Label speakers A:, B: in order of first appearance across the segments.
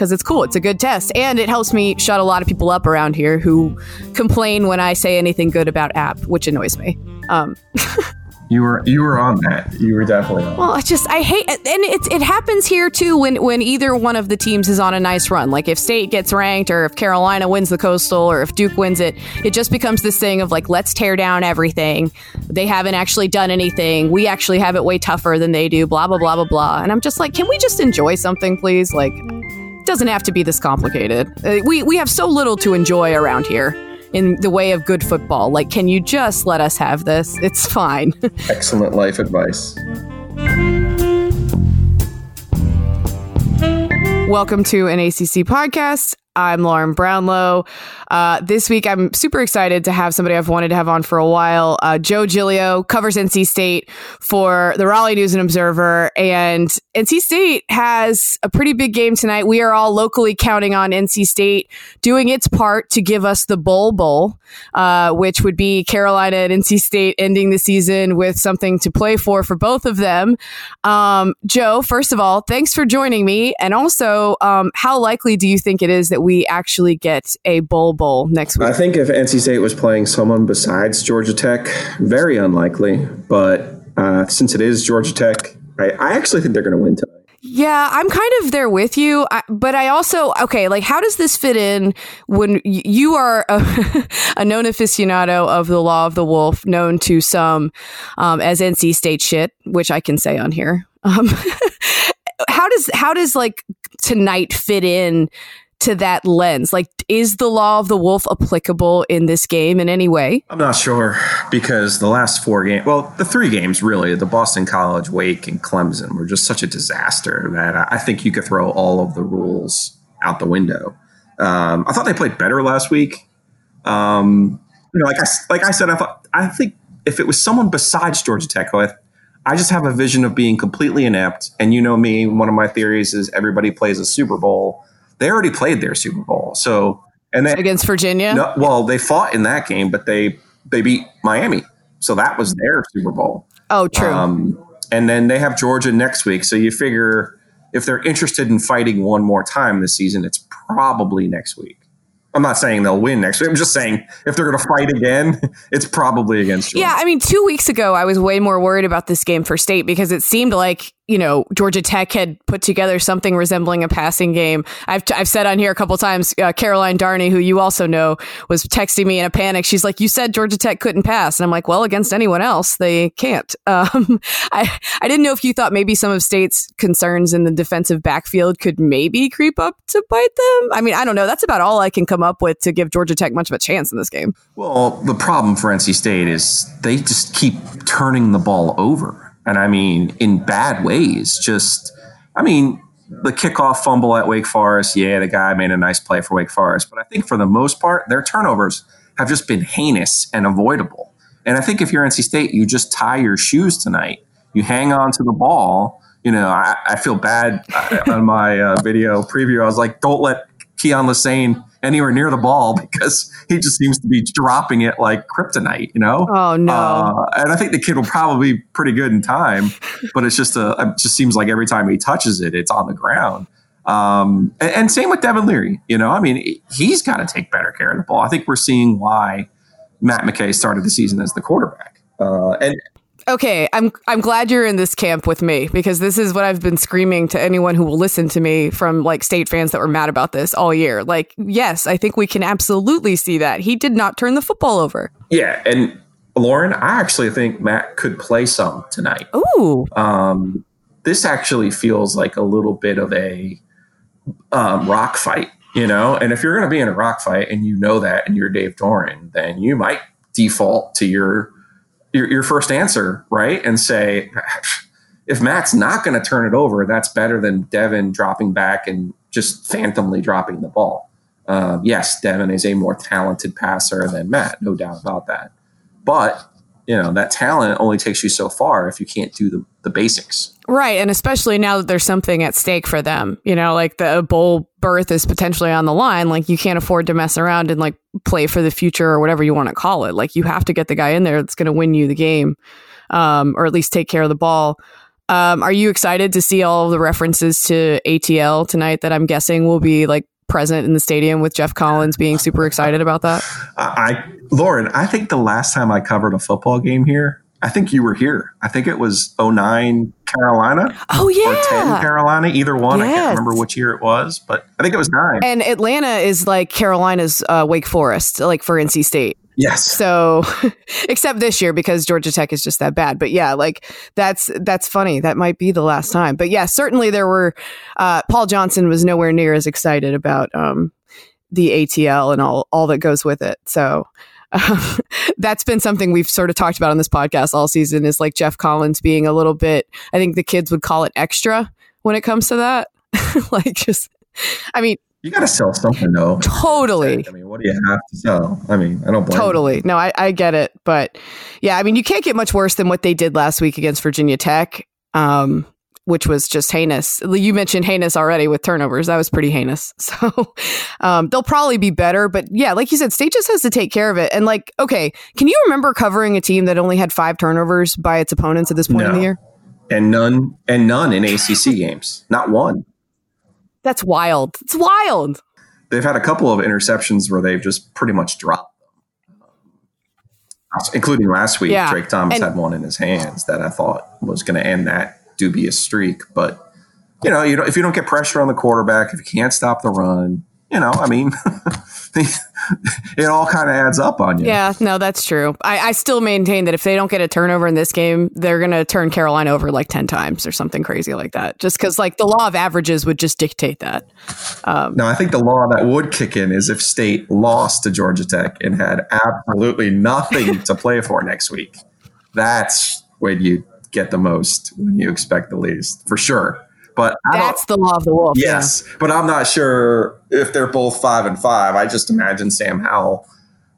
A: Because it's cool. It's a good test, and it helps me shut a lot of people up around here who complain when I say anything good about app, which annoys me. Um,
B: You were you were on that. You were definitely on.
A: well, I just I hate, and it it happens here too when when either one of the teams is on a nice run. Like if State gets ranked, or if Carolina wins the Coastal, or if Duke wins it, it just becomes this thing of like let's tear down everything. They haven't actually done anything. We actually have it way tougher than they do. Blah blah blah blah blah. And I'm just like, can we just enjoy something, please? Like. It doesn't have to be this complicated. Uh, we we have so little to enjoy around here in the way of good football. Like, can you just let us have this? It's fine.
B: Excellent life advice.
A: Welcome to an ACC podcast. I'm Lauren Brownlow. Uh, this week, I'm super excited to have somebody I've wanted to have on for a while. Uh, Joe Giglio covers NC State for the Raleigh News and Observer, and NC State has a pretty big game tonight. We are all locally counting on NC State doing its part to give us the Bowl Bowl, uh, which would be Carolina and NC State ending the season with something to play for for both of them. Um, Joe, first of all, thanks for joining me, and also, um, how likely do you think it is that we actually get a Bowl Bowl next week?
B: I think if NC State was playing someone besides Georgia Tech, very unlikely. But uh, since it is Georgia Tech, I, I actually think they're going to win tonight.
A: Yeah, I'm kind of there with you, I, but I also okay. Like, how does this fit in when y- you are a, a known aficionado of the Law of the Wolf, known to some um, as NC State shit, which I can say on here. Um, how does how does like tonight fit in to that lens? Like, is the Law of the Wolf applicable in this game in any way?
B: I'm not sure because the last four games, well, the three games really, the Boston College, Wake, and Clemson were just such a disaster that I think you could throw all of the rules out the window. Um, I thought they played better last week. Um, you know, like I like I said, I thought I think if it was someone besides Georgia Tech, I, I just have a vision of being completely inept. And you know me, one of my theories is everybody plays a Super Bowl. They already played their Super Bowl, so and they,
A: Against Virginia?
B: no, well, they fought in that game, but they they beat Miami, so that was their Super Bowl.
A: Oh, true.
B: Um, and then they have Georgia next week, so you figure if they're interested in fighting one more time this season, it's probably next week. I'm not saying they'll win next week. I'm just saying if they're going to fight again, it's probably against Georgia.
A: Yeah, I mean, two weeks ago, I was way more worried about this game for state because it seemed like, you know, Georgia Tech had put together something resembling a passing game. I've, I've said on here a couple times, uh, Caroline Darney, who you also know, was texting me in a panic. She's like, You said Georgia Tech couldn't pass. And I'm like, Well, against anyone else, they can't. Um, I, I didn't know if you thought maybe some of state's concerns in the defensive backfield could maybe creep up to bite them. I mean, I don't know. That's about all I can come up with to give Georgia Tech much of a chance in this game.
B: Well, the problem for NC State is they just keep turning the ball over. And I mean, in bad ways. Just, I mean, the kickoff fumble at Wake Forest, yeah, the guy made a nice play for Wake Forest. But I think for the most part, their turnovers have just been heinous and avoidable. And I think if you're NC State, you just tie your shoes tonight. You hang on to the ball. You know, I, I feel bad on my uh, video preview. I was like, don't let Keyon Lesane anywhere near the ball because he just seems to be dropping it like kryptonite, you know?
A: Oh, no.
B: Uh, and I think the kid will probably be pretty good in time, but it's just a, it just seems like every time he touches it, it's on the ground. Um, and, and same with Devin Leary, you know, I mean, he's got to take better care of the ball. I think we're seeing why Matt McKay started the season as the quarterback. Uh, and
A: Okay, I'm I'm glad you're in this camp with me because this is what I've been screaming to anyone who will listen to me from like state fans that were mad about this all year. Like, yes, I think we can absolutely see that. He did not turn the football over.
B: Yeah, and Lauren, I actually think Matt could play some tonight.
A: Ooh.
B: Um, this actually feels like a little bit of a um, rock fight, you know. And if you're going to be in a rock fight and you know that, and you're Dave Doeren, then you might default to your your, your first answer, right? And say, if Matt's not going to turn it over, that's better than Devin dropping back and just phantomly dropping the ball. Uh, yes, Devin is a more talented passer than Matt, no doubt about that. But you know that talent only takes you so far if you can't do the, the basics.
A: Right, and especially now that there's something at stake for them. You know, like the bowl berth is potentially on the line. Like you can't afford to mess around and like play for the future or whatever you want to call it. Like you have to get the guy in there that's going to win you the game, um, or at least take care of the ball. Um, are you excited to see all the references to ATL tonight? That I'm guessing will be like present in the stadium with Geoff Collins being super excited about that.
B: I, Lauren, I think the last time I covered a football game here, I think you were here. I think it was 09 Carolina.
A: Oh yeah,
B: or 10 Carolina, either one.
A: Yes.
B: I can't remember which year it was, but I think it was nine.
A: And Atlanta is like Carolina's uh, Wake Forest, like for NC State.
B: Yes.
A: So, except this year because Georgia Tech is just that bad. But yeah, like that's that's funny. That might be the last time. But yeah, certainly there were. Uh, Paul Johnson was nowhere near as excited about um, the ATL and all all that goes with it. So. Um, that's been something we've sort of talked about on this podcast all season is like Geoff Collins being a little bit, I think the kids would call it extra when it comes to that. like, just, I mean,
B: you got to sell something, though.
A: Totally.
B: I mean, what do you have to sell? I mean, I don't blame
A: Totally.
B: You.
A: No, I, I get it. But yeah, I mean, you can't get much worse than what they did last week against Virginia Tech, um, which was just heinous. You mentioned heinous already with turnovers. That was pretty heinous. So um, they'll probably be better. But yeah, like you said, State just has to take care of it. And like, okay, can you remember covering a team that only had five turnovers by its opponents at this point
B: no.
A: in the year?
B: And none, and none in ACC games. Not one.
A: That's wild. It's wild.
B: They've had a couple of interceptions where they've just pretty much dropped them, including last week.
A: Yeah.
B: Drake Thomas
A: And-
B: had one in his hands that I thought was going to end that dubious streak. But you know, you know, if you don't get pressure on the quarterback, if you can't stop the run, you know, I mean, it all kind of adds up on you.
A: Yeah, no, that's true. I, I still maintain that if they don't get a turnover in this game, they're going to turn Carolina over like 10 times or something crazy like that. Just because, like, the law of averages would just dictate that. Um,
B: No, I think the law that would kick in is if State lost to Georgia Tech and had absolutely nothing to play for next week. That's when you get the most, when you expect the least, for sure. But
A: that's the law of the wolf. yeah.
B: Yes, but I'm not sure if they're both five and five. I just imagine Sam Howell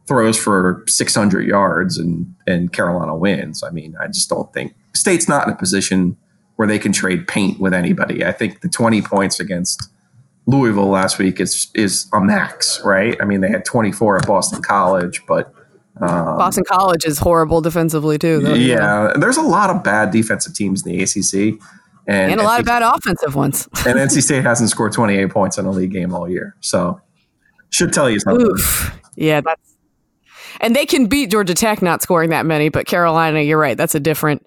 B: throws for 600 yards and and Carolina wins. I mean, I just don't think State's not in a position where they can trade paint with anybody. I think the 20 points against Louisville last week is is a max, right? I mean, they had 24 at Boston College, but Um,
A: Boston College is horrible defensively, too. Though,
B: yeah, there's a lot of bad defensive teams in the ACC. And,
A: And a lot of bad offensive ones.
B: and NC State hasn't scored 28 points in a league game all year. So should tell you something.
A: Oof. Yeah, that's. And they can beat Georgia Tech not scoring that many, but Carolina, you're right. That's a different.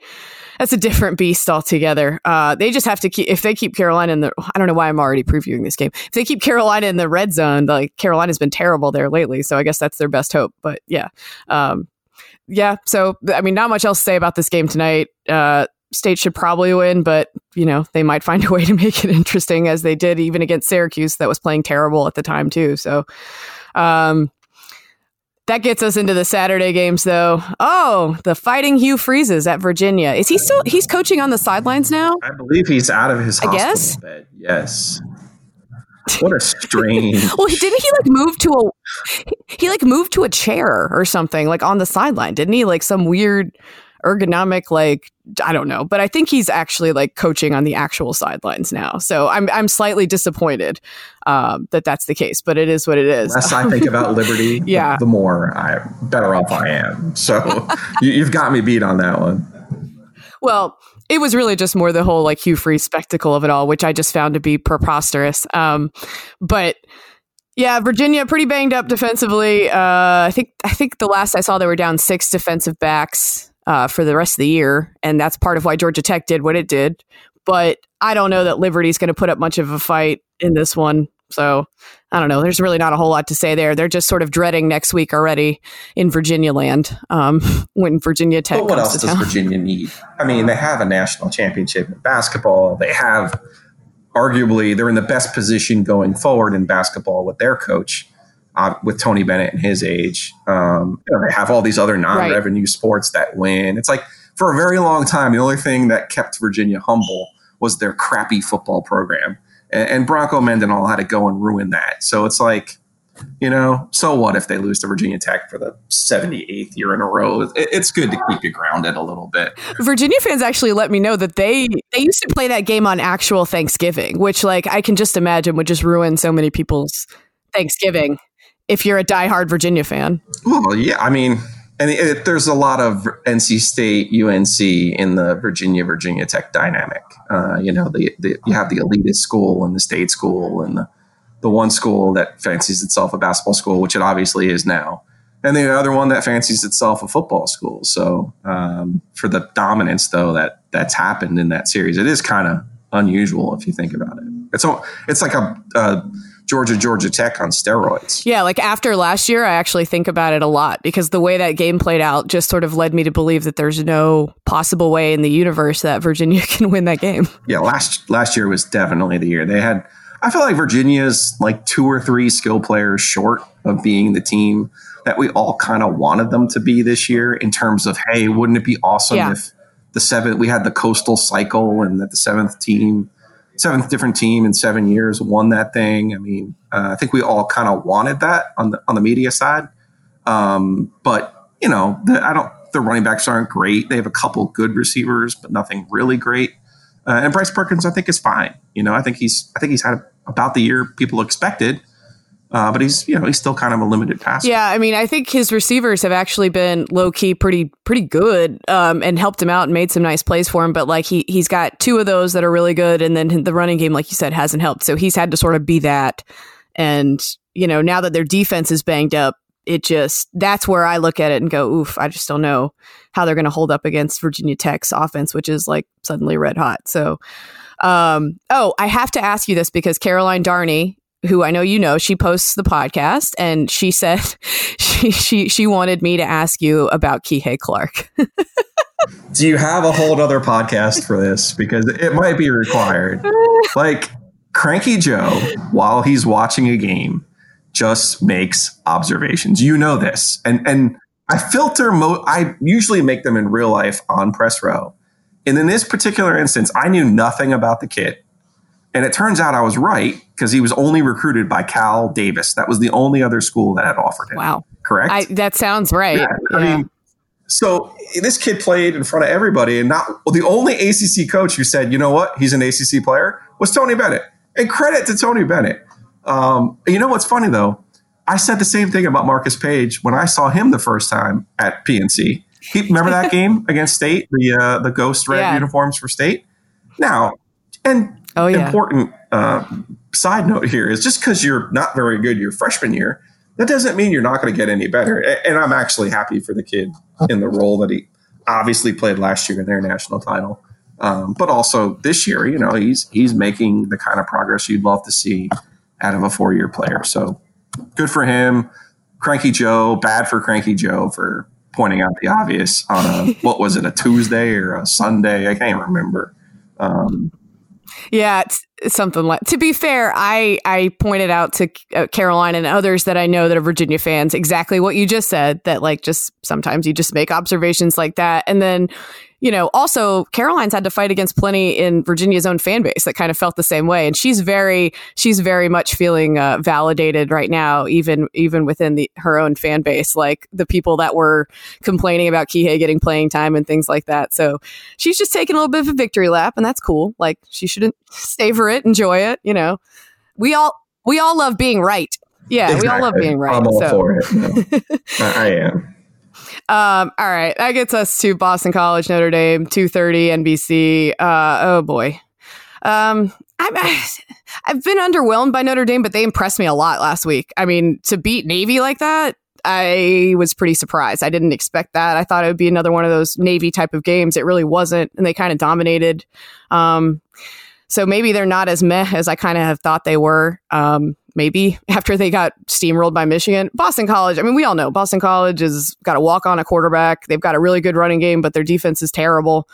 A: That's a different beast altogether. Uh, they just have to keep if they keep Carolina in the. I don't know why I'm already previewing this game. If they keep Carolina in the red zone, like Carolina's been terrible there lately, so I guess that's their best hope. But yeah, um, yeah. So I mean, not much else to say about this game tonight. Uh, State should probably win, but you know they might find a way to make it interesting, as they did even against Syracuse, that was playing terrible at the time too. So, um, that gets us into the Saturday games, though. Oh, the Fighting Hugh Freezes at Virginia. Is he still? He's coaching on the sidelines now.
B: I believe he's out of his
A: I guess.
B: bed. Yes. What a strange.
A: Well, didn't he like move to a? He like moved to a chair or something, like on the sideline, didn't he? Like some weird ergonomic, like I don't know. But I think he's actually like coaching on the actual sidelines now. So I'm I'm slightly disappointed um, that that's the case. But it is what it is.
B: The less I think about liberty,
A: Yeah.
B: the, more I better off I am. So you, you've got me beat on that one.
A: Well, it was really just more the whole like Hugh Freeze spectacle of it all, which I just found to be preposterous. Um, but yeah, Virginia pretty banged up defensively. Uh, I think I think the last I saw they were down six defensive backs. Uh, for the rest of the year, and that's part of why Georgia Tech did what it did. But I don't know that Liberty's going to put up much of a fight in this one. So I don't know. There's really not a whole lot to say there. They're just sort of dreading next week already in Virginia land um, when Virginia Tech.
B: But what else does
A: town.
B: Virginia need? I mean, they have a national championship in basketball. They have arguably they're in the best position going forward in basketball with their coach, uh, with Tony Bennett and his age. Um, they have all these other non-revenue sports that win. It's like for a very long time, the only thing that kept Virginia humble was their crappy football program, and, and Bronco Mendenhall had to go and ruin that. So it's like. You know, so what if they lose to Virginia Tech for the 78th year in a row? It, it's good to keep you grounded a little bit.
A: Virginia fans actually let me know that they they used to play that game on actual Thanksgiving, which like I can just imagine would just ruin so many people's Thanksgiving if you're a diehard Virginia fan.
B: Well, yeah, I mean, and it, there's a lot of NC State, UNC in the Virginia Virginia Tech dynamic. Uh, you know, the, the you have the elitist school and the state school and the the one school that fancies itself a basketball school, which it obviously is now, and the other one that fancies itself a football school. So um, for the dominance though that that's happened in that series, it is kind of unusual if you think about it. It's it's like a, a Georgia Georgia Tech on steroids.
A: Yeah, like after last year, I actually think about it a lot because the way that game played out just sort of led me to believe that there's no possible way in the universe that Virginia can win that game.
B: Yeah, last last year was definitely the year they had. I feel like Virginia's like two or three skill players short of being the team that we all kind of wanted them to be this year. In terms of, hey, wouldn't it be awesome
A: Yeah.
B: if the seventh we had the coastal cycle and that the seventh team, seventh different team in seven years won that thing. I mean, uh, I think we all kind of wanted that on the on the media side. Um, but you know, the, I don't. The running backs aren't great. They have a couple good receivers, but nothing really great. Uh, and Bryce Perkins, I think, is fine. You know, I think he's I think he's had about the year people expected. Uh, but he's you know he's still kind of a limited passer.
A: Yeah, I mean, I think his receivers have actually been low key pretty pretty good um, and helped him out and made some nice plays for him. But like he he's got two of those that are really good, and then the running game, like you said, hasn't helped. So he's had to sort of be that. And you know, now that their defense is banged up, it just that's where I look at it and go, oof, I just don't know how they're going to hold up against Virginia Tech's offense, which is like suddenly red hot. So, um, oh, I have to ask you this because Caroline Darney, who I know you know, she posts the podcast, and she said she she she wanted me to ask you about Kihei Clark.
B: Do you have a whole other podcast for this? Because it might be required. Like Cranky Joe, while he's watching a game, just makes observations. You know this, and and I filter. Mo- I usually make them in real life on press row, and in this particular instance, I knew nothing about the kid, and it turns out I was right because he was only recruited by Cal Davis. That was the only other school that had offered him.
A: Wow,
B: correct?
A: I, that sounds right.
B: Yeah, I
A: Yeah.
B: mean, so this kid played in front of everybody, and not well, the only ACC coach who said, "You know what? He's an ACC player," was Tony Bennett. And credit to Tony Bennett. Um, you know what's funny though? I said the same thing about Marcus Paige when I saw him the first time at PNC. He, remember that game against State, the uh, the ghost red
A: Yeah.
B: uniforms for State. Now, and
A: Oh, yeah.
B: important uh, side note here is just because you're not very good your freshman year, that doesn't mean you're not going to get any better. And I'm actually happy for the kid in the role that he obviously played last year in their national title. Um, but also this year, you know, he's he's making the kind of progress you'd love to see out of a four year player. So good for him. Cranky Joe, bad for Cranky Joe for pointing out the obvious on a what was it, a Tuesday or a Sunday? I can't remember. Um,
A: Yeah, something like. To be fair, I I pointed out to uh, Caroline and others that I know that are Virginia fans exactly what you just said. That like just sometimes you just make observations like that, and then you know also Caroline's had to fight against plenty in Virginia's own fan base that kind of felt the same way, and she's very she's very much feeling uh, validated right now, even even within the her own fan base, like the people that were complaining about Kihei getting playing time and things like that. So she's just taking a little bit of a victory lap, and that's cool. Like she shouldn't savor it, enjoy it. You know, we all we all love being right. Yeah, we all love being right.
B: I'm all
A: so,
B: for it. I, I am.
A: Um, all right, that gets us to Boston College, Notre Dame, two thirty, NBC. Uh, oh boy, um, I'm, I've been underwhelmed by Notre Dame, but they impressed me a lot last week. I mean, to beat Navy like that. I was pretty surprised. I didn't expect that. I thought it would be another one of those Navy type of games. It really wasn't, and they kind of dominated. Um, so maybe they're not as meh as I kind of have thought they were. Um, maybe after they got steamrolled by Michigan. Boston College, I mean, we all know Boston College has got a walk on a quarterback. They've got a really good running game, but their defense is terrible.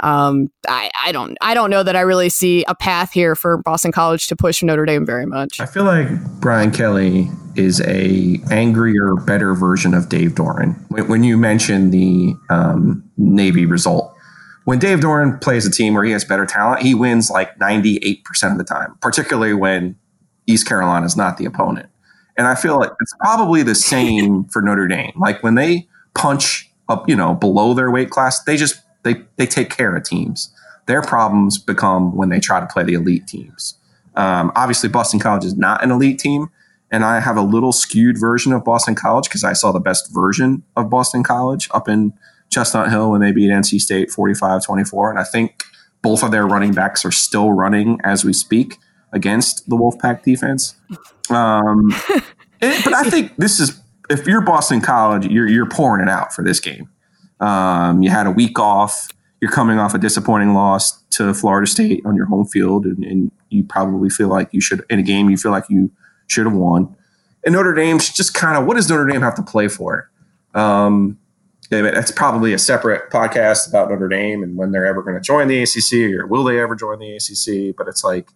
A: Um, I, I don't I don't know that I really see a path here for Boston College to push Notre Dame very much.
B: I feel like Brian Kelly is a angrier, better version of Dave Doeren. When, when you mentioned the um, Navy result, when Dave Doeren plays a team where he has better talent, he wins like 98% of the time, particularly when East Carolina is not the opponent. And I feel like it's probably the same for Notre Dame. Like when they punch up, you know, below their weight class, they just they they take care of teams. Their problems become when they try to play the elite teams. Um, obviously, Boston College is not an elite team, and I have a little skewed version of Boston College because I saw the best version of Boston College up in Chestnut Hill when they beat NC State 45 24. And I think both of their running backs are still running as we speak against the Wolfpack defense. Um, it, but I think this is, if you're Boston College, you're, you're pouring it out for this game. Um, you had a week off. You're coming off a disappointing loss to Florida State on your home field, and, and you probably feel like you should, in a game, you feel like you should have won. And Notre Dame's just kind of, what does Notre Dame have to play for? Um, it's probably a separate podcast about Notre Dame and when they're ever going to join the ACC or will they ever join the ACC. But it's like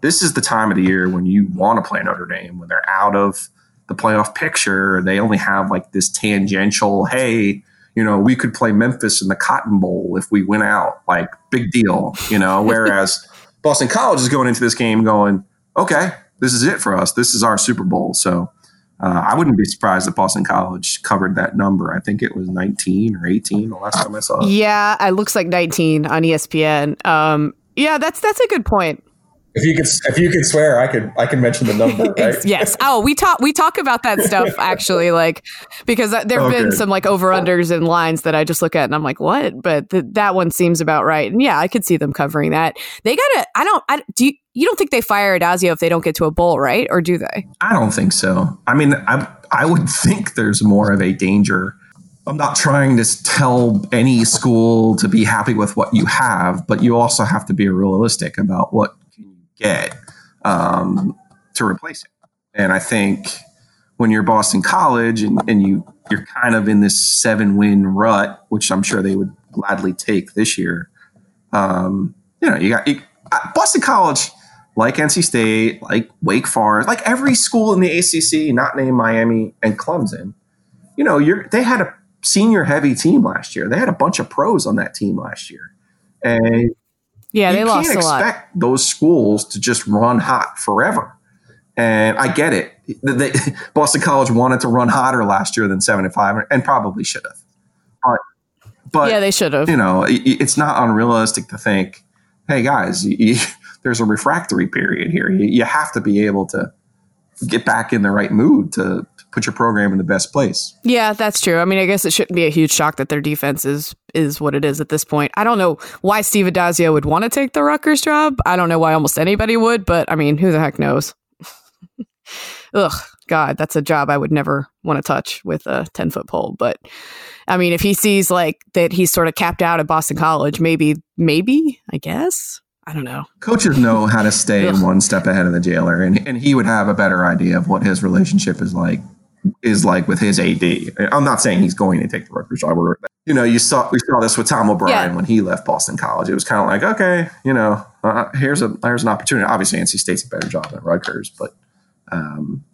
B: this is the time of the year when you want to play Notre Dame when they're out of the playoff picture. They only have like this tangential, hey, you know, we could play Memphis in the Cotton Bowl if we win out. Like big deal, you know. Whereas Boston College is going into this game going, okay, this is it for us. This is our Super Bowl. So uh, I wouldn't be surprised if Boston College covered that number. I think it was 19 or 18 the last time I saw it.
A: Yeah, it looks like 19 on ESPN. Um, yeah, that's that's a good point.
C: If you could, if you could swear, I could, I can mention the number, right?
A: yes. Oh, we talk, we talk about that stuff actually, like because there have
C: Oh,
A: been
C: good.
A: some like over unders and lines that I just look at and I'm like, what? But th- that one seems about right. And yeah, I could see them covering that. They gotta. I don't. I do. You, you don't think they fire Addazio if they don't get to a bowl, right? Or do they?
B: I don't think so. I mean, I I would think there's more of a danger. I'm not trying to tell any school to be happy with what you have, but you also have to be realistic about what can you get um, to replace it. And I think when you're Boston College and, and you you're kind of in this seven win rut, which I'm sure they would gladly take this year. Um, you know, you got you, Boston College like NC State, like Wake Forest, like every school in the ACC, not named Miami and Clemson. You know, you're they had a senior heavy team last year. They had a bunch of pros on that team last year, and
A: Yeah, they
B: you
A: lost
B: can't
A: a lot.
B: expect those schools to just run hot forever. And I get it. They, Boston College wanted to run hotter last year than seven and five, and probably should have. But, but
A: yeah, they should have.
B: you know, it's not unrealistic to think, hey guys, you, you, there's a refractory period here. You, you have to be able to get back in the right mood to put your program in the best place.
A: Yeah, that's true. I mean, I guess it shouldn't be a huge shock that their defense is is what it is at this point. I don't know why Steve Addazio would want to take the Rutgers job. I don't know why almost anybody would, but I mean, who the heck knows? Ugh, God, that's a job I would never want to touch with a ten foot pole. But I mean, if he sees like that, he's sort of capped out at Boston College. Maybe, maybe I guess I don't know.
B: Coaches know how to stay one step ahead of the jailer, and, and he would have a better idea of what his relationship is like is like with his AD. I'm not saying he's going to take the Rutgers job. or- You know, you saw we saw this with Tom O'Brien
A: Yeah.
B: when he left Boston College. It was kind of like, okay, you know, uh, here's a here's an opportunity. Obviously, NC State's a better job than Rutgers, but um,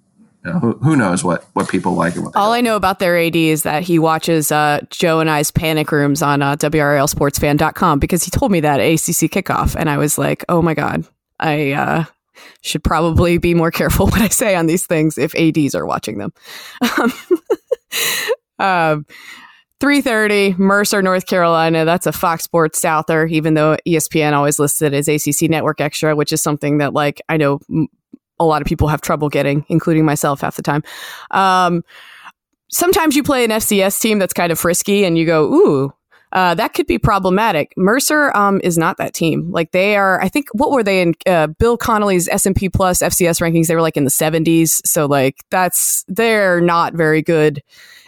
B: you know, who, who knows what what people like and what
A: All
B: don't.
A: I know about their AD is that he watches uh, Joe and I's panic rooms on uh, WRALSportsFan.com because he told me that ACC kickoff. And I was like, oh my God, I uh, should probably be more careful what I say on these things if ADs are watching them. um, 3.30 mercer north carolina that's a fox sports souther even though espn always lists it as acc network extra which is something that like i know a lot of people have trouble getting including myself half the time um, sometimes you play an fcs team that's kind of frisky and you go ooh uh, that could be problematic. Mercer um, is not that team. Like they are, I think, what were they in uh, Bill Connolly's S and P Plus FCS rankings? They were like in the seventies. So like that's they're not very good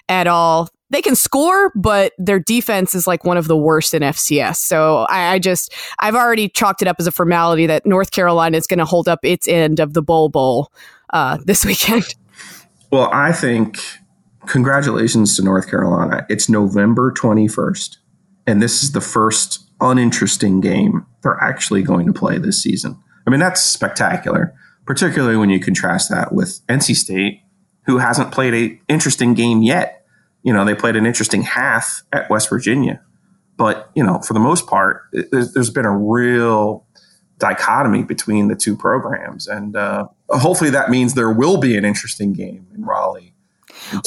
A: at all. They can score, but their defense is like one of the worst in FCS. So I, I just I've already chalked it up as a formality that North Carolina is going to hold up its end of the Bowl Bowl uh, this weekend.
B: Well, I think congratulations to North Carolina. It's November 21st, and this is the first uninteresting game they're actually going to play this season. I mean, that's spectacular, particularly when you contrast that with NC State, who hasn't played a interesting game yet. You know, they played an interesting half at West Virginia, but you know, for the most part, there's, there's been a real dichotomy between the two programs, and uh, hopefully that means there will be an interesting game in Raleigh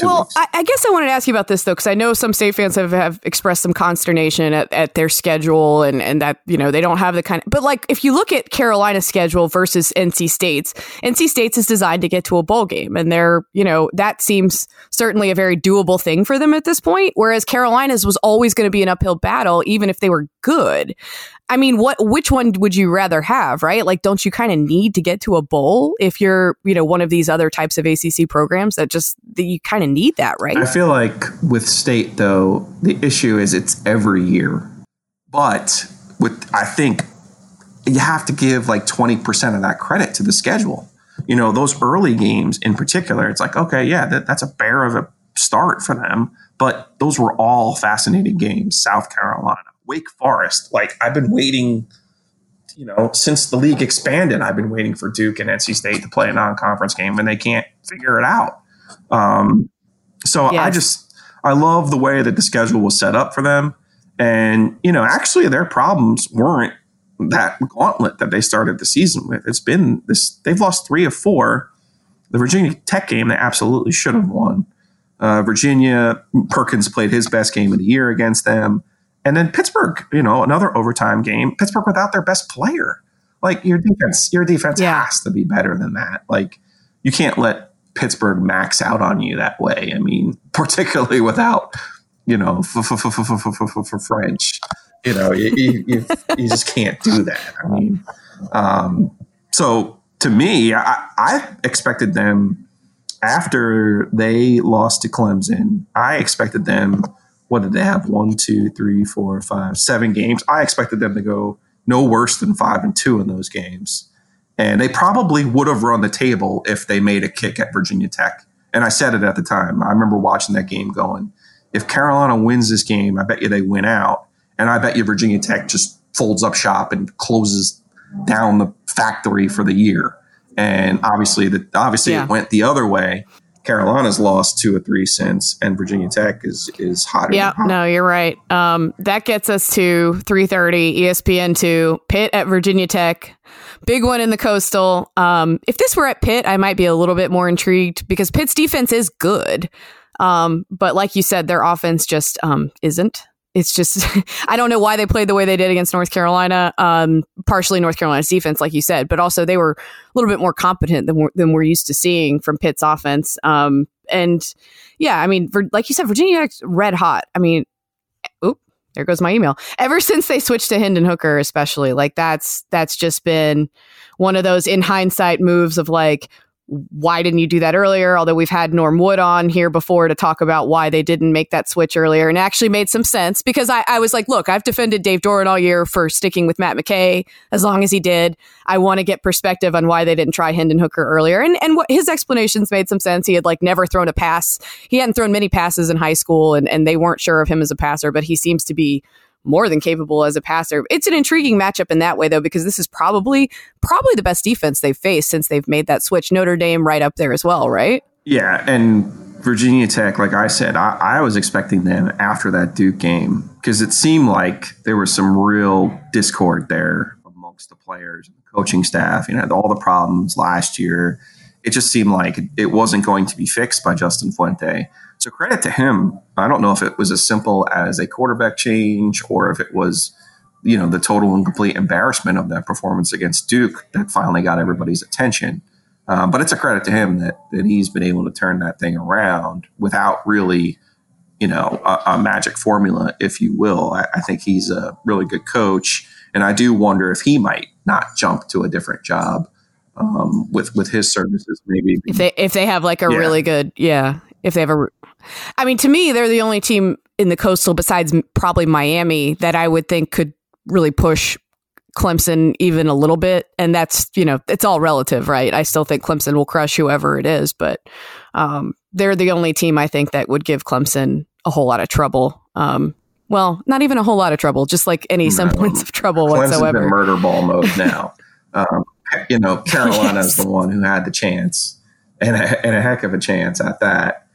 A: well, I, I, guess I wanted to ask you about this though, because I know some state fans have, have expressed some consternation at, at their schedule and, and that, you know, they don't have the kind of, but like if you look at Carolina's schedule versus NC State's, NC State's is designed to get to a bowl game and they're, you know, that seems certainly a very doable thing for them at this point. Whereas Carolina's was always going to be an uphill battle, even if they were good. I mean, what which one would you rather have, right? Like, don't you kind of need to get to a bowl if you're, you know, one of these other types of ACC programs that just that you kind of need that, right?
B: I feel like with state though, the issue is it's every year, but with I think you have to give like twenty percent of that credit to the schedule. You know, those early games in particular, it's like okay, yeah, that, that's a bear of a start for them, but those were all fascinating games. South Carolina, Wake Forest. Like I've been waiting, you know, since the league expanded, I've been waiting for Duke and NC State to play a non-conference game, and they can't figure it out. Um, so yes. I just I love the way that the schedule was set up for them, and you know, actually, their problems weren't that gauntlet that they started the season with. It's been this; they've lost three of four. The Virginia Tech game they absolutely should have won. Uh, Virginia Perkins played his best game of the year against them. And then Pittsburgh, you know, another overtime game. Pittsburgh without their best player. Like your defense, your defense yeah. has to be better than that. Like you can't let Pittsburgh max out on you that way. I mean, particularly without, you know, for Ffrench, you know, you, you, you just can't do that. I mean, um, so to me, I, I expected them after they lost to Clemson. I expected them what did they have? One, two, three, four, five, seven games. I expected them to go no worse than five and two in those games. And they probably would have run the table if they made a kick at Virginia Tech. And I said it at the time. I remember watching that game going, if Carolina wins this game, I bet you they win out. And I bet you Virginia Tech just folds up shop and closes down the factory for the year. And obviously, the, obviously yeah. it went the other way. Carolina's lost two or three since, and Virginia Tech is is hotter.
A: Yeah, no, you're right. Um, that gets us to 3:30 ESPN two Pitt at Virginia Tech. Big one in the coastal. Um, if this were at Pitt, I might be a little bit more intrigued because Pitt's defense is good. Um, but like you said, their offense just um, isn't it's just I don't know why they played the way they did against North Carolina. Um, partially North Carolina's defense, like you said, but also they were a little bit more competent than we're, than we're used to seeing from Pitt's offense. Um, and yeah, I mean, for, like you said, Virginia red hot. I mean, oop, there goes my email. Ever since they switched to Hendon Hooker, especially like that's that's just been one of those in hindsight moves of like why didn't you do that earlier? Although we've had Norm Wood on here before to talk about why they didn't make that switch earlier and actually made some sense because I, I was like, look, I've defended Dave Doeren all year for sticking with Matt McKay as long as he did. I want to get perspective on why they didn't try Hendon Hooker earlier. And, and what his explanations made some sense. He had like never thrown a pass. He hadn't thrown many passes in high school and, and they weren't sure of him as a passer, but he seems to be more than capable as a passer. It's an intriguing matchup in that way, though, because this is probably probably the best defense they've faced since they've made that switch. Notre Dame right up there as well, right?
B: Yeah, and Virginia Tech, like I said, I, I was expecting them after that Duke game because it seemed like there was some real discord there amongst the players and the coaching staff. You know, all the problems last year. It just seemed like it wasn't going to be fixed by Justin Fuente. So credit to him. I don't know if it was as simple as a quarterback change or if it was, you know, the total and complete embarrassment of that performance against Duke that finally got everybody's attention. Um, but it's a credit to him that that he's been able to turn that thing around without really you know, a, a magic formula, if you will. I, I think he's a really good coach, and I do wonder if he might not jump to a different job um, with with his services, maybe.
A: If they if they have like a
B: Yeah.
A: really good yeah, if they have a, I mean, to me, they're the only team in the coastal besides probably Miami that I would think could really push Clemson even a little bit, and that's you know it's all relative, right? I still think Clemson will crush whoever it is, but um, they're the only team I think that would give Clemson a whole lot of trouble. Um, well, not even a whole lot of trouble, just like any semblance of trouble
B: Clemson's in
A: whatsoever.
B: murder ball mode now. um, you know, Carolina's the one who had the chance, and a, and a heck of a chance at that.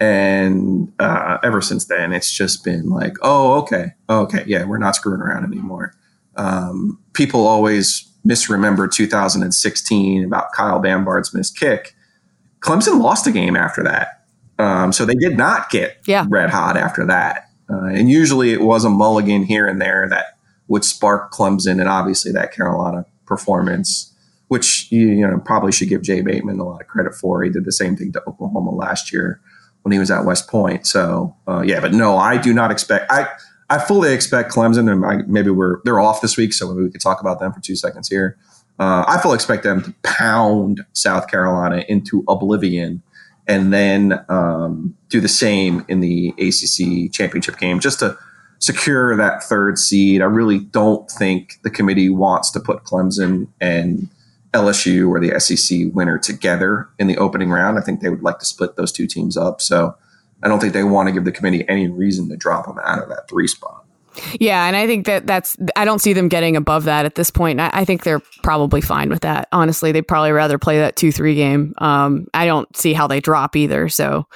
B: And uh, ever since then, it's just been like, oh, okay, okay, yeah, we're not screwing around anymore. Um, people always misremember 2016 about Kyle Bambard's missed kick. Clemson lost a game after that, um, so they did not get
A: Yeah.
B: red hot after that. Uh, and usually it was a mulligan here and there that would spark Clemson, and obviously that Carolina performance, which you, know probably should give Jay Bateman a lot of credit for. He did the same thing to Oklahoma last year when he was at West Point. So uh, yeah, but no, I do not expect. I I fully expect Clemson, and I, maybe we're they're off this week, so maybe we could talk about them for two seconds here. Uh, I fully expect them to pound South Carolina into oblivion and then um, do the same in the ACC championship game just to secure that third seed. I really don't think the committee wants to put Clemson and LSU or the SEC winner together in the opening round. I think they would like to split those two teams up. So I don't think they want to give the committee any reason to drop them out of that three spot.
A: Yeah, and I think that that's I don't see them getting above that at this point. I, I think they're probably fine with that. Honestly, they'd probably rather play that two three game. Um, I don't see how they drop either. So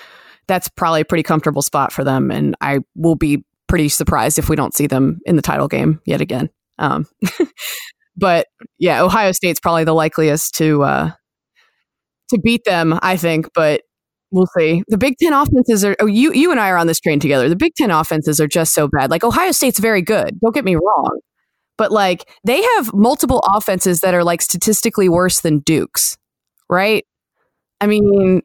A: that's probably a pretty comfortable spot for them, and I will be pretty surprised if we don't see them in the title game yet again. Um, but yeah, Ohio State's probably the likeliest to uh, to beat them, I think. But we'll see. The Big Ten offenses are. Oh, you you and I are on this train together. The Big Ten offenses are just so bad. Like Ohio State's very good. Don't get me wrong, but like they have multiple offenses that are like statistically worse than Duke's, right? I mean.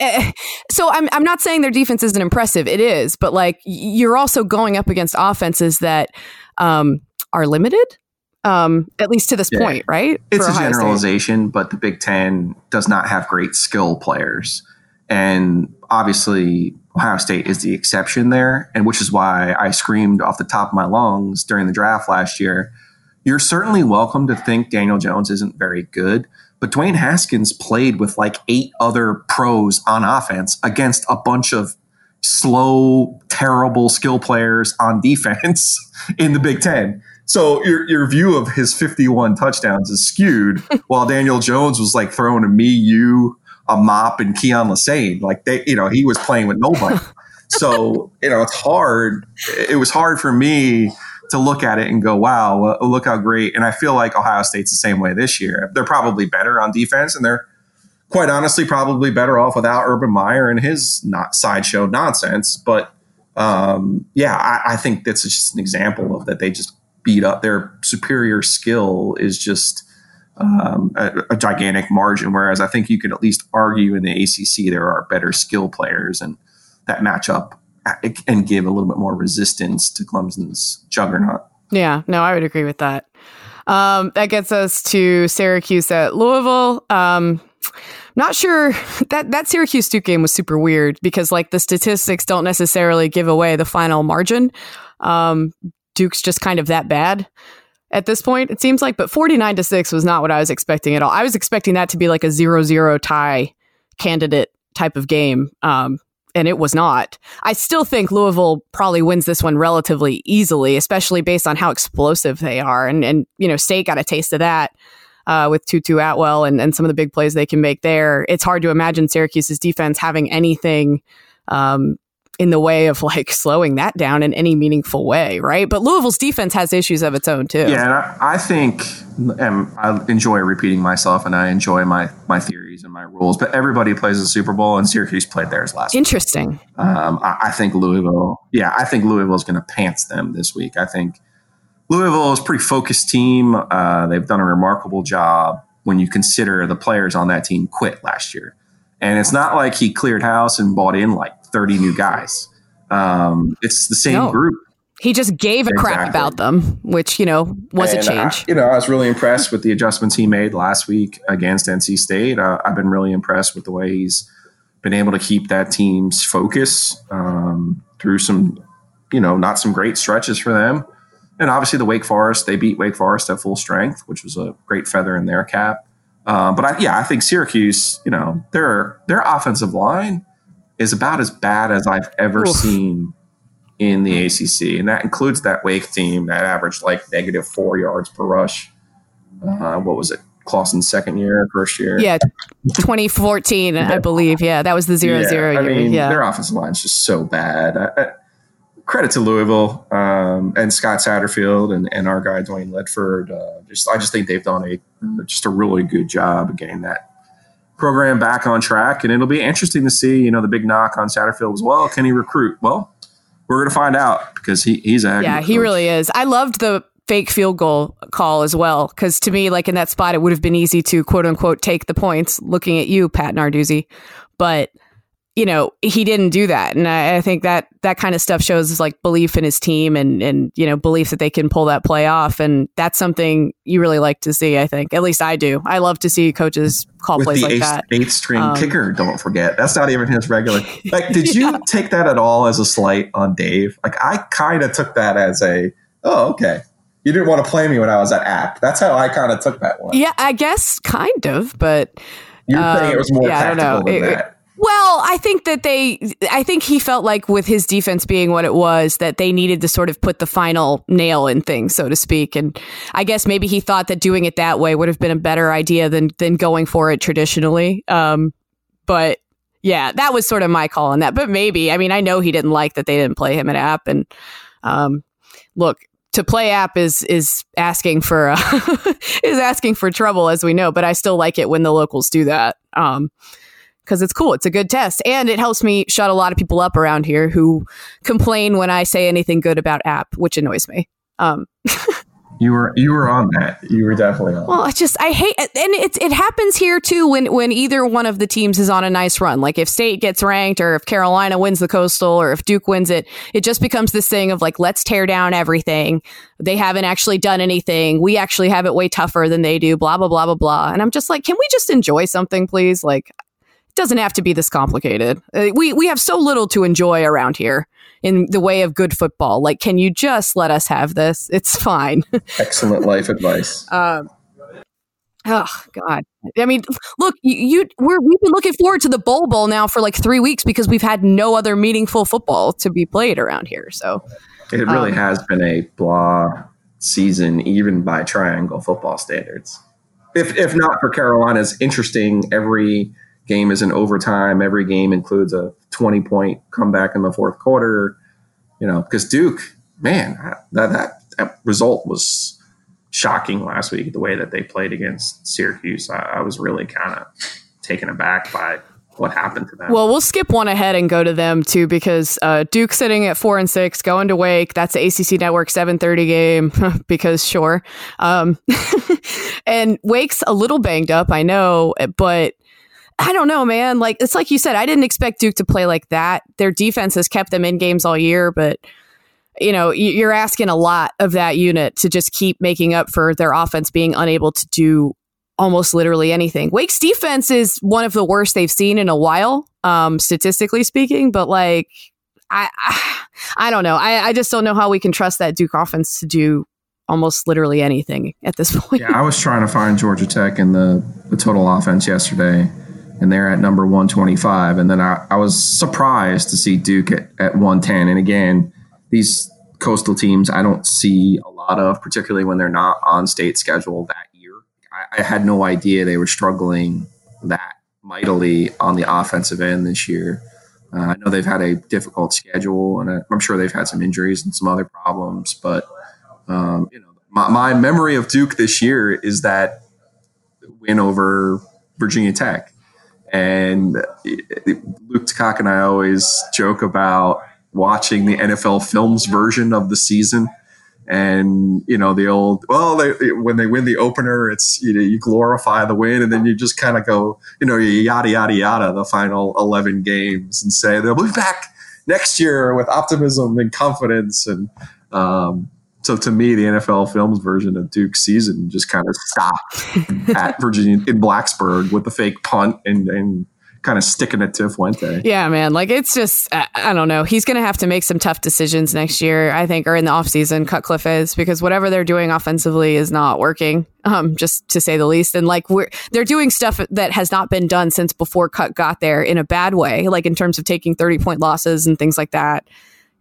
A: eh, So I'm I'm not saying their defense isn't impressive. It is, but like you're also going up against offenses that um, are limited, um, at least to this
B: Yeah.
A: point, right?
B: It's
A: For
B: a
A: Ohio State.
B: generalization, but the Big Ten does not have great skill players. And obviously, Ohio State is the exception there, and which is why I screamed off the top of my lungs during the draft last year. You're certainly welcome to think Daniel Jones isn't very good, but Dwayne Haskins played with like eight other pros on offense against a bunch of slow, terrible skill players on defense in the Big Ten. So your your view of his 51 touchdowns is skewed, while Daniel Jones was like throwing to me, you, a mop, and Keyon Lesane. Like they, you know, he was playing with nobody. so you know, it's hard. It was hard for me to look at it and go, "Wow, look how great!" And I feel like Ohio State's the same way this year. They're probably better on defense, and they're quite honestly probably better off without Urban Meyer and his not sideshow nonsense. But um, yeah, I, I think that's just an example of that they just beat up their superior skill is just um, a, a gigantic margin. Whereas I think you could at least argue in the ACC there are better skill players and that match up and give a little bit more resistance to Clemson's juggernaut.
A: Yeah, no, I would agree with that. Um, that gets us to Syracuse at Louisville. Um, not sure that that Syracuse Duke game was super weird because like the statistics don't necessarily give away the final margin. Um, Duke's just kind of that bad at this point, it seems like. But 49 to 6 was not what I was expecting at all. I was expecting that to be like a 0 0 tie candidate type of game. Um, and it was not. I still think Louisville probably wins this one relatively easily, especially based on how explosive they are. And, and you know, State got a taste of that uh, with Tutu Atwell and, and some of the big plays they can make there. It's hard to imagine Syracuse's defense having anything um, in the way of like slowing that down in any meaningful way, right? But Louisville's defense has issues of its own too.
B: Yeah, and I, I think and I enjoy repeating myself, and I enjoy my my theories and my rules. But everybody plays the Super Bowl, and Syracuse played theirs last.
A: Interesting.
B: Um, I, I think Louisville. Yeah, I think Louisville is going to pants them this week. I think Louisville is a pretty focused team. Uh, they've done a remarkable job when you consider the players on that team quit last year, and it's not like he cleared house and bought in like thirty new guys. Um, it's the same
A: No.
B: group.
A: He just gave a crap about them, which you know was a
B: And, uh,
A: change.
B: you know, I was really impressed with the adjustments he made last week against NC State. Uh, I've been really impressed with the way he's been able to keep that team's focus um, through some, you know, not some great stretches for them. And obviously, the Wake Forest they beat Wake Forest at full strength, which was a great feather in their cap. Uh, but I, yeah, I think Syracuse, you know, their their offensive line is about as bad as I've ever
A: Oof.
B: seen in the ACC, and that includes that Wake team that averaged like negative four yards per rush. Uh, what was it? Clawson's second year, first year.
A: Yeah, 2014, I believe. Yeah, that was the zero
B: Yeah,
A: zero
B: I
A: year.
B: mean,
A: yeah,
B: their offensive line's just so bad. I, I, credit to Louisville um, and Scott Satterfield and, and our guy Dwayne Ledford. Uh, just I just think they've done a just a really good job of getting that program back on track, and it'll be interesting to see. You know, the big knock on Satterfield was, well, can he recruit? Well, we're going to find out because he, he's a
A: yeah, he
B: coach.
A: really is. I loved the fake field goal call as well because to me, like in that spot, it would have been easy to quote unquote take the points. Looking at you, Pat Narduzzi, but you know he didn't do that, and I, I think that that kind of stuff shows like belief in his team and and you know belief that they can pull that play off, and that's something you really like to see. I think at least I do. I love to see coaches call
B: with
A: plays
B: the
A: like
B: eighth,
A: that.
B: eighth string
A: Um,
B: kicker. Don't forget that's not even his regular. Like, did you take that at all as a slight on Dave? Like, I kind of took that as a oh, okay. You didn't want to play me when I was at App. That's how I kind of took that one.
A: Yeah, I guess kind of, but
B: You're saying
A: Um,
B: it was more
A: yeah, I don't know. it-
B: that.
A: Well, I think that they, I think he felt like with his defense being what it was, that they needed to sort of put the final nail in things, so to speak. And I guess maybe he thought that doing it that way would have been a better idea than than going for it traditionally. Um, but yeah, that was sort of my call on that. But maybe, I mean, I know he didn't like that they didn't play him at App, and um, look. To play app is is asking for uh, is asking for trouble, as we know. But I still like it when the locals do that. Um, because it's cool. It's a good test. And it helps me shut a lot of people up around here who complain when I say anything good about app, which annoys me. Um,
B: You were you were on that. You were definitely on.
A: well, I just I hate and it it happens here too when when either one of the teams is on a nice run. Like if State gets ranked or if Carolina wins the Coastal or if Duke wins it, it just becomes this thing of like let's tear down everything. They haven't actually done anything. We actually have it way tougher than they do, blah blah blah blah blah. And I'm just like, can we just enjoy something please? Like doesn't have to be this complicated. Uh, we we have so little to enjoy around here in the way of good football. Like can you just let us have this? It's fine.
B: Excellent life advice.
A: Um, oh God! I mean, look, you, you we're we've been looking forward to the Bowl Bowl now for like three weeks because we've had no other meaningful football to be played around here. So
B: It really
A: um,
B: has been a blah season, even by triangle football standards. If if not for Carolina's interesting, every game is in overtime. Every game includes a twenty point comeback in the fourth quarter. You know, because Duke, man, that that, that result was shocking last week. The way that they played against Syracuse, I, I was really kind of taken aback by what happened to them.
A: well, we'll skip one ahead and go to them too because uh, Duke sitting at four and six, going to Wake. That's the ACC Network seven thirty game because sure. Um, and Wake's a little banged up, I know, but. I don't know, man. Like it's like you said, I didn't expect Duke to play like that. Their defense has kept them in games all year, but you know, you're asking a lot of that unit to just keep making up for their offense being unable to do almost literally anything. Wake's defense is one of the worst they've seen in a while, um, statistically speaking, but like I I, I don't know. I, I just don't know how we can trust that Duke offense to do almost literally anything at this point.
B: Yeah, I was trying to find Georgia Tech in the, the total offense yesterday, and they're at number 125. And then I, I was surprised to see Duke at, at 110. And again, these coastal teams I don't see a lot of, particularly when they're not on state schedule that year. I, I had no idea they were struggling that mightily on the offensive end this year. Uh, I know they've had a difficult schedule, and I'm sure they've had some injuries and some other problems, but um, you know, my, my memory of Duke this year is that win over Virginia Tech. And Luke DeCock and I always joke about watching the NFL films version of the season. And you know the old well, they, when they win the opener, it's you know you glorify the win, and then you just kind of go you know yada yada yada the final eleven games and say they'll be back next year with optimism and confidence. And um, so to me, the NFL Films version of Duke's season just kind of stopped at Virginia in Blacksburg with the fake punt and, and kind of sticking it to Fuente.
A: Yeah, man. Like it's just, I, I don't know. He's going to have to make some tough decisions next year, I think, or in the offseason, Cutcliffe is, because whatever they're doing offensively is not working, um, just to say the least. And like we're, they're doing stuff that has not been done since before Cut got there in a bad way, like in terms of taking 30 point losses and things like that.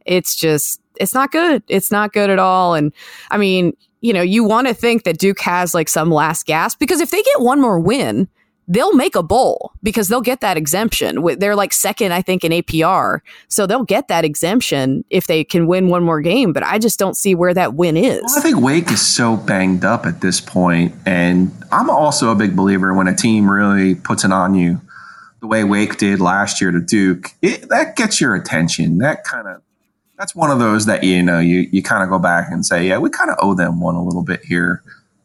A: It's just, it's not good. It's not good at all. And I mean, you know, you want to think that Duke has like some last gasp because if they get one more win, they'll make a bowl because they'll get that exemption. They're like second, I think, in APR. So they'll get that exemption if they can win one more game. But I just don't see where that win is.
B: Well, I think Wake is so banged up at this point, And I'm also a big believer when a team really puts it on you the way Wake did last year to Duke, it, that gets your attention. That kind of that's one of those that you know you you kind of go back and say, yeah, we kind of owe them one a little bit here.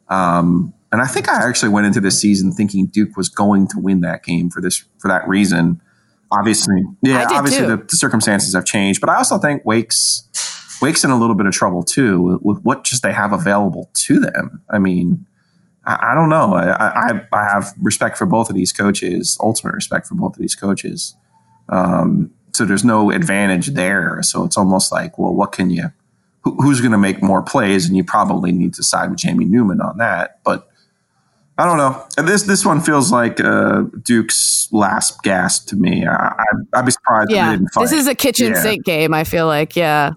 B: Um, and I think I actually went into this season thinking Duke was going to win that game for this for that reason. Obviously, yeah, obviously the, the, circumstances have changed, but I also think Wake's Wake's in a little bit of trouble too with, with what just they have available to them. I mean, I, I don't know. I, I, I have respect for both of these coaches, ultimate respect for both of these coaches. Um, so there's no advantage there. So it's almost like, well, what can you? Who, who's going to make more plays? And you probably need to side with Jamie Newman on that, but I don't know. This this one feels like uh, Duke's last gasp to me. I, I, would be surprised.
A: Yeah, this is a kitchen yeah. sink game. I feel like yeah,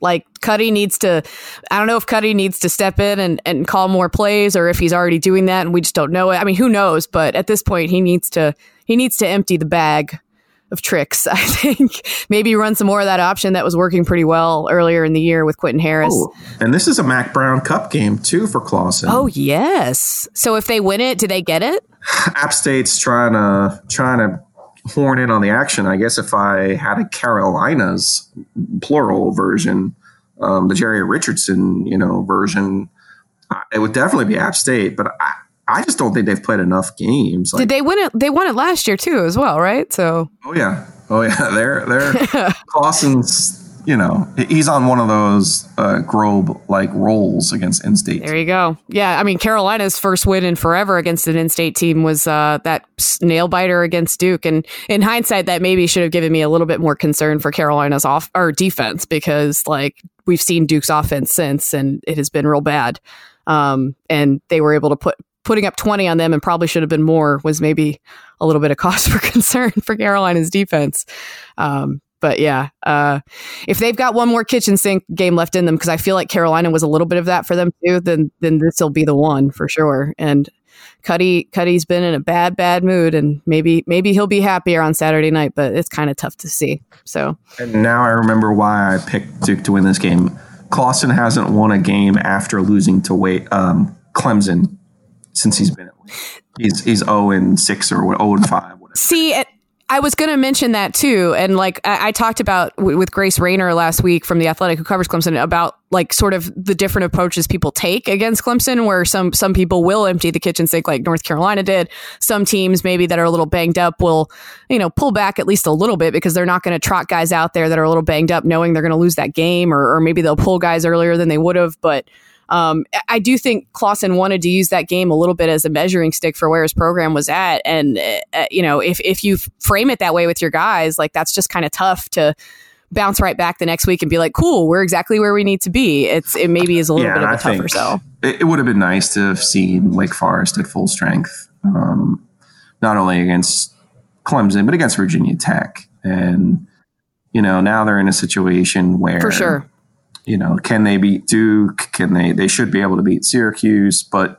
A: like Cuddy needs to. I don't know if Cuddy needs to step in and and call more plays, or if he's already doing that and we just don't know it. I mean, who knows? But at this point, he needs to he needs to empty the bag of tricks. I think maybe run some more of that option that was working pretty well earlier in the year with Quentin Harris. Oh,
B: and this is a Mack Brown Cup game too for Clawson.
A: Oh yes. So if they win it, do they get it?
B: App State's trying to trying to horn in on the action. I guess if I had a Carolinas plural version, um, the Jerry Richardson you know version, it would definitely be App State. But I, I just don't think they've played enough games.
A: Like, Did they win it? They won it last year too, as well, right? So.
B: Oh yeah, oh yeah. They're they're Clawson's. You know, he's on one of those uh, Grobe like rolls against in-state.
A: There you go. Yeah, I mean Carolina's first win in forever against an in-state team was uh, that nail biter against Duke, and in hindsight, that maybe should have given me a little bit more concern for Carolina's off or defense because like we've seen Duke's offense since, and it has been real bad. Um, and they were able to put putting up 20 on them and probably should have been more was maybe a little bit of cause for concern for Carolina's defense. Um, but yeah, uh, if they've got one more kitchen sink game left in them, because I feel like Carolina was a little bit of that for them too, then then this will be the one for sure. And Cuddy Cuddy's been in a bad bad mood, and maybe maybe he'll be happier on Saturday night, but it's kind of tough to see. So
B: and now I remember why I picked Duke to win this game. Clawson hasn't won a game after losing to wait um, Clemson since he's been at He's he's zero oh and six or 0 and 5 Whatever.
A: See, I was going to mention that too, and like I, I talked about w- with Grace Raynor last week from the Athletic, who covers Clemson, about like sort of the different approaches people take against Clemson. Where some some people will empty the kitchen sink, like North Carolina did. Some teams maybe that are a little banged up will, you know, pull back at least a little bit because they're not going to trot guys out there that are a little banged up, knowing they're going to lose that game, or, or maybe they'll pull guys earlier than they would have, but um, I do think Clawson wanted to use that game a little bit as a measuring stick for where his program was at. And, uh, uh you know, if, if you frame it that way with your guys, like that's just kind of tough to bounce right back the next week and be like, cool, we're exactly where we need to be. It's, it maybe is a little yeah, bit of a I tougher sell.
B: It, it would have been nice to have seen Wake Forest at full strength, um, not only against Clemson, but against Virginia Tech. And, you know, now they're in a situation where.
A: For sure
B: you know, can they beat Duke? Can they? They should be able to beat Syracuse, but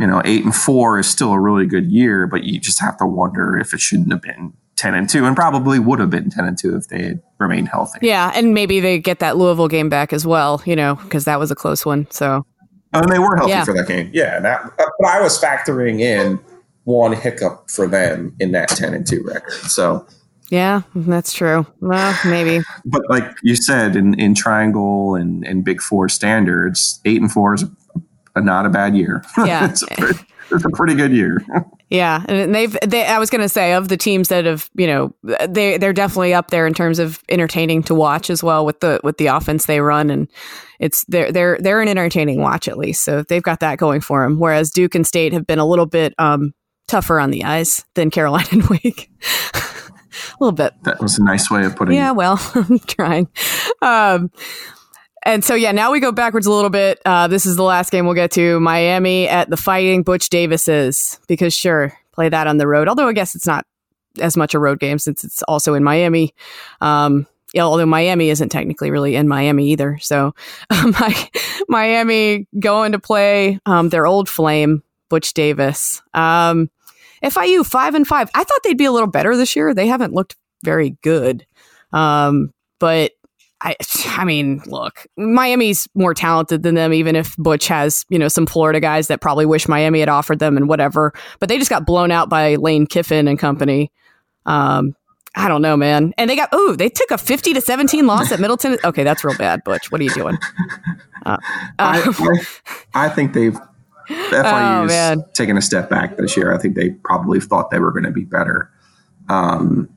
B: you know, eight and four is still a really good year. But you just have to wonder if it shouldn't have been ten and two, and probably would have been ten and two if they had remained healthy.
A: Yeah, and maybe they get that Louisville game back as well. You know, because that was a close one. So,
B: and they were healthy yeah. for that game. Yeah, that, uh, but I was factoring in one hiccup for them in that ten and two record. So
A: yeah, that's true. Well, maybe.
B: But like you said, in, in triangle and, and big four standards, eight and four is a, a not a bad year.
A: Yeah.
B: it's, a pretty, it's a pretty good year.
A: Yeah, and they've they I was going to say of the teams that have, you know, they they're definitely up there in terms of entertaining to watch as well with the with the offense they run and it's they're they're they're an entertaining watch at least. So they've got that going for them whereas Duke and State have been a little bit um tougher on the eyes than Carolina and Wake. a little bit.
B: That was a nice way of putting
A: Yeah,
B: it.
A: Yeah, well, I'm trying. Um, and so, yeah, now we go backwards a little bit. Uh, this is the last game we'll get to Miami at the Fighting Butch Davises, because sure, play that on the road. Although I guess it's not as much a road game since it's also in Miami. Um, yeah, although Miami isn't technically really in Miami either. So, um, Miami going to play um, their old flame, Butch Davis. Um, FIU five and five. I thought they'd be a little better this year. They haven't looked very good. Um, but I, I mean, look, Miami's more talented than them, even if Butch has, you know, some Florida guys that probably wish Miami had offered them and whatever. But they just got blown out by Lane Kiffin and company. Um, I don't know, man. And they got, ooh, they took a 50 to 17 loss at Middleton. Okay, that's real bad, Butch. What are you doing? Uh,
B: I,
A: uh,
B: I, I think they've
A: Oh,
B: FIU's
A: man.
B: taken a step back this year. I think they probably thought they were going to be better, um,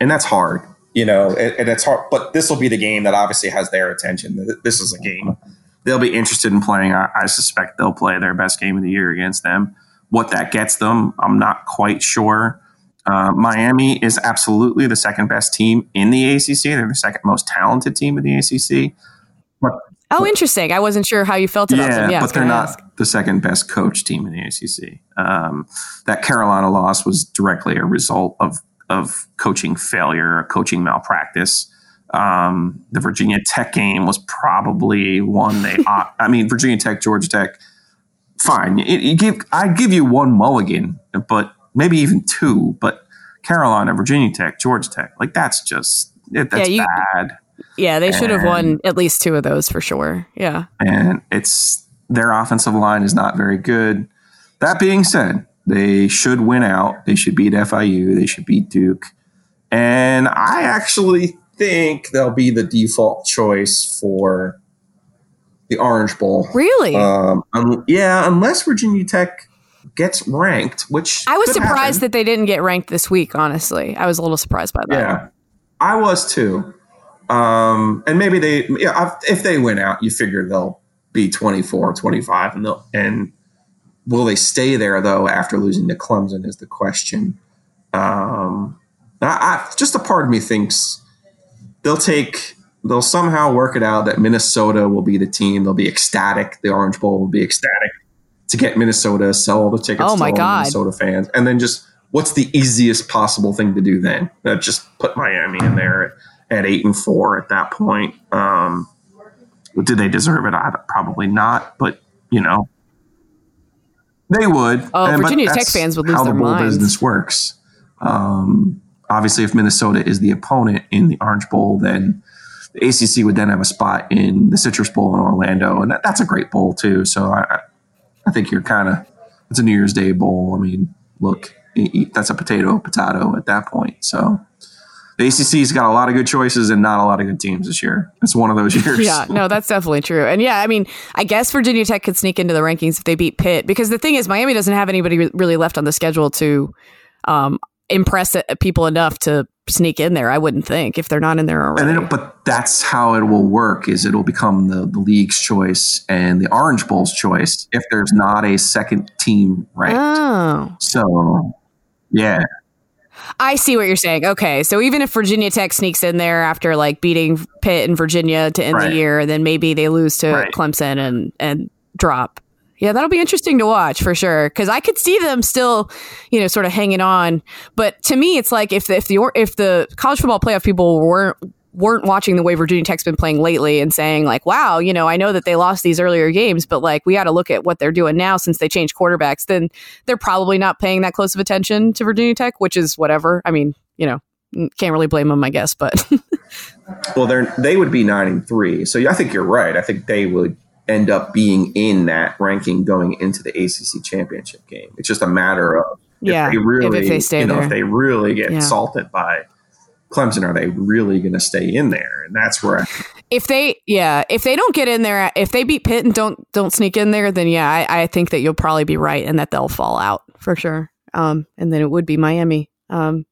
B: and that's hard, you know. And, and it's hard, but this will be the game that obviously has their attention. This is a game they'll be interested in playing. I, I suspect they'll play their best game of the year against them. What that gets them, I'm not quite sure. Uh, Miami is absolutely the second best team in the ACC. They're the second most talented team in the ACC. But
A: oh, interesting. I wasn't sure how you felt about
B: yeah,
A: them. Yeah,
B: but they're not
A: ask.
B: the second best coach team in the ACC. Um, that Carolina loss was directly a result of of coaching failure, a coaching malpractice. Um, the Virginia Tech game was probably one they. I mean, Virginia Tech, Georgia Tech. Fine, you, you give I give you one mulligan, but maybe even two. But Carolina, Virginia Tech, Georgia Tech, like that's just it, that's
A: Yeah, you-
B: bad.
A: Yeah, they should have won at least two of those for sure. Yeah.
B: and it's their offensive line is not very good. That being said, they should win out. They should beat FIU. They should beat Duke. And I actually think they'll be the default choice for the Orange Bowl.
A: Really?
B: Um, um, yeah, unless Virginia Tech gets ranked, which
A: I was surprised
B: happen.
A: that they didn't get ranked this week, honestly. I was a little surprised by that.
B: Yeah, I was too. Um, and maybe they, yeah, if they win out, you figure they'll be 24, 25, and they'll, and will they stay there though after losing to Clemson is the question. Um, I, I, just a part of me thinks they'll take, they'll somehow work it out that Minnesota will be the team. They'll be ecstatic. The Orange Bowl will be ecstatic to get Minnesota, sell all the tickets
A: Oh,
B: to
A: my God.
B: Minnesota fans, and then just what's the easiest possible thing to do then? Uh, just put Miami in there at, eight and four at that point. Um, did they deserve it? I, probably not, but you know they would.
A: Oh,
B: And-
A: Virginia Tech fans would lose
B: how
A: their
B: the bowl
A: minds.
B: business works. Um, obviously, if Minnesota is the opponent in the Orange Bowl, then the ACC would then have a spot in the Citrus Bowl in Orlando, and that, that's a great bowl too. So I, I- think you're kind of it's a New Year's Day bowl. I mean, look, that's a potato potato at that point. So the ACC's got a lot of good choices and not a lot of good teams this year. It's one of those years.
A: Yeah, no, that's definitely true. And yeah, I mean, I guess Virginia Tech could sneak into the rankings if they beat Pitt because the thing is, Miami doesn't have anybody re- really left on the schedule to um, impress people enough to sneak in there. I wouldn't think if they're not in there already.
B: And then, but that's how it will work. Is it'll become the, the league's choice and the Orange Bowl's choice if there's not a second team ranked.
A: oh,
B: So, yeah,
A: I see what you're saying. Okay, so even if Virginia Tech sneaks in there after like beating Pitt and Virginia to end
B: Right.
A: the year, then maybe they lose to
B: Right.
A: Clemson and and drop. Yeah, that'll be interesting to watch for sure. Because I could see them still, you know, sort of hanging on. But to me, it's like if the, if the if the college football playoff people weren't weren't watching the way Virginia Tech's been playing lately and saying like, wow, you know, I know that they lost these earlier games, but like we got to look at what they're doing now since they changed quarterbacks. Then they're probably not paying that close of attention to Virginia Tech, which is whatever. I mean, you know, can't really blame them, I guess. But
B: well, they're they would be nine and three. So I think you're right. I think they would end up being in that ranking going into the ACC championship game. It's just a matter of if
A: Yeah,
B: they really,
A: if they stay
B: you know,
A: there.
B: if they really get
A: Yeah.
B: salted by Clemson, are they really going to stay in there? And that's where I
A: if they, yeah, if they don't get in there, if they beat Pitt and don't don't sneak in there, then yeah, I, I think that you'll probably be right and that they'll fall out for sure. um, and then it would be Miami. Um,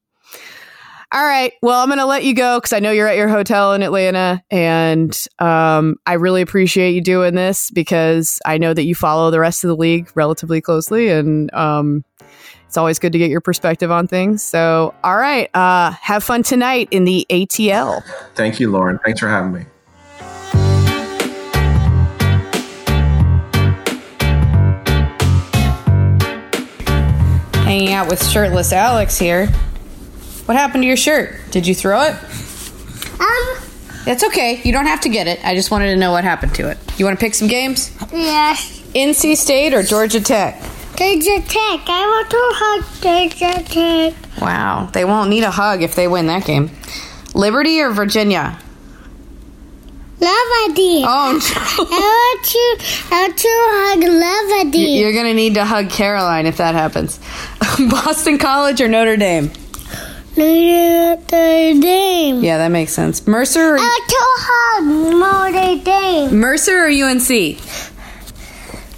A: all right. Well, I'm going to let you go because I know you're at your hotel in Atlanta, and um, I really appreciate you doing this because I know that you follow the rest of the league relatively closely, and um, it's always good to get your perspective on things. So, all right. Uh, have fun tonight in the ATL.
B: Thank you, Lauren. Thanks for having me.
A: Hanging out with shirtless Alex here. What happened to your shirt? Did you throw it?
D: Um,
A: It's okay. You don't have to get it. I just wanted to know what happened to it. You want to pick some games?
D: yes.
A: NC State or Georgia Tech?
D: Georgia Tech. I want to hug Georgia Tech.
A: Wow. They won't need a hug if they win that game. Liberty or Virginia?
D: Love idea.
A: Oh,
D: I want to, I want to hug idea.
A: You're going to need to hug Caroline if that happens. Boston College or Notre Dame?
D: Notre Dame.
A: Yeah, that makes sense. Mercer or,
D: I want to hug Notre Dame.
A: Mercer or UNC?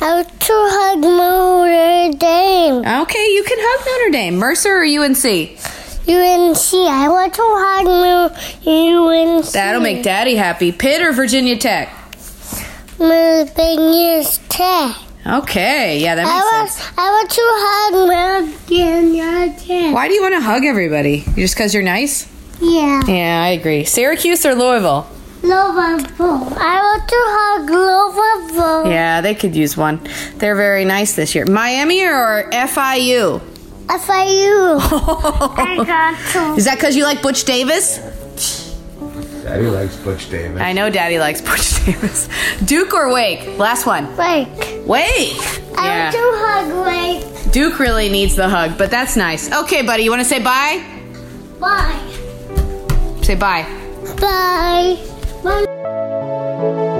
D: I want to hug Notre Dame.
A: Okay, you can hug Notre Dame. Mercer or UNC?
D: UNC. I want to hug UNC.
A: That'll make Daddy happy. Pitt or Virginia Tech?
D: Virginia Tech.
A: Okay, yeah, that
D: I
A: makes
D: want,
A: sense.
D: I want to hug Virginia Tech.
A: Why do you want to hug everybody? Just because you're nice?
D: Yeah.
A: Yeah, I agree. Syracuse or Louisville?
D: Liverpool. I want to hug Liverpool.
A: Yeah, they could use one. They're very nice this year. Miami or FIU?
D: FIU. I got to.
A: Is that because you like Butch Davis?
E: Daddy likes Butch Davis.
A: I know Daddy likes Butch Davis. Duke or Wake? Last one.
D: Wake.
A: Wake.
D: I
A: Yeah.
D: want to hug Wake.
A: Duke really needs the hug, but that's nice. Okay, buddy, you want to say bye?
D: Bye.
A: Say bye.
D: Bye. ま。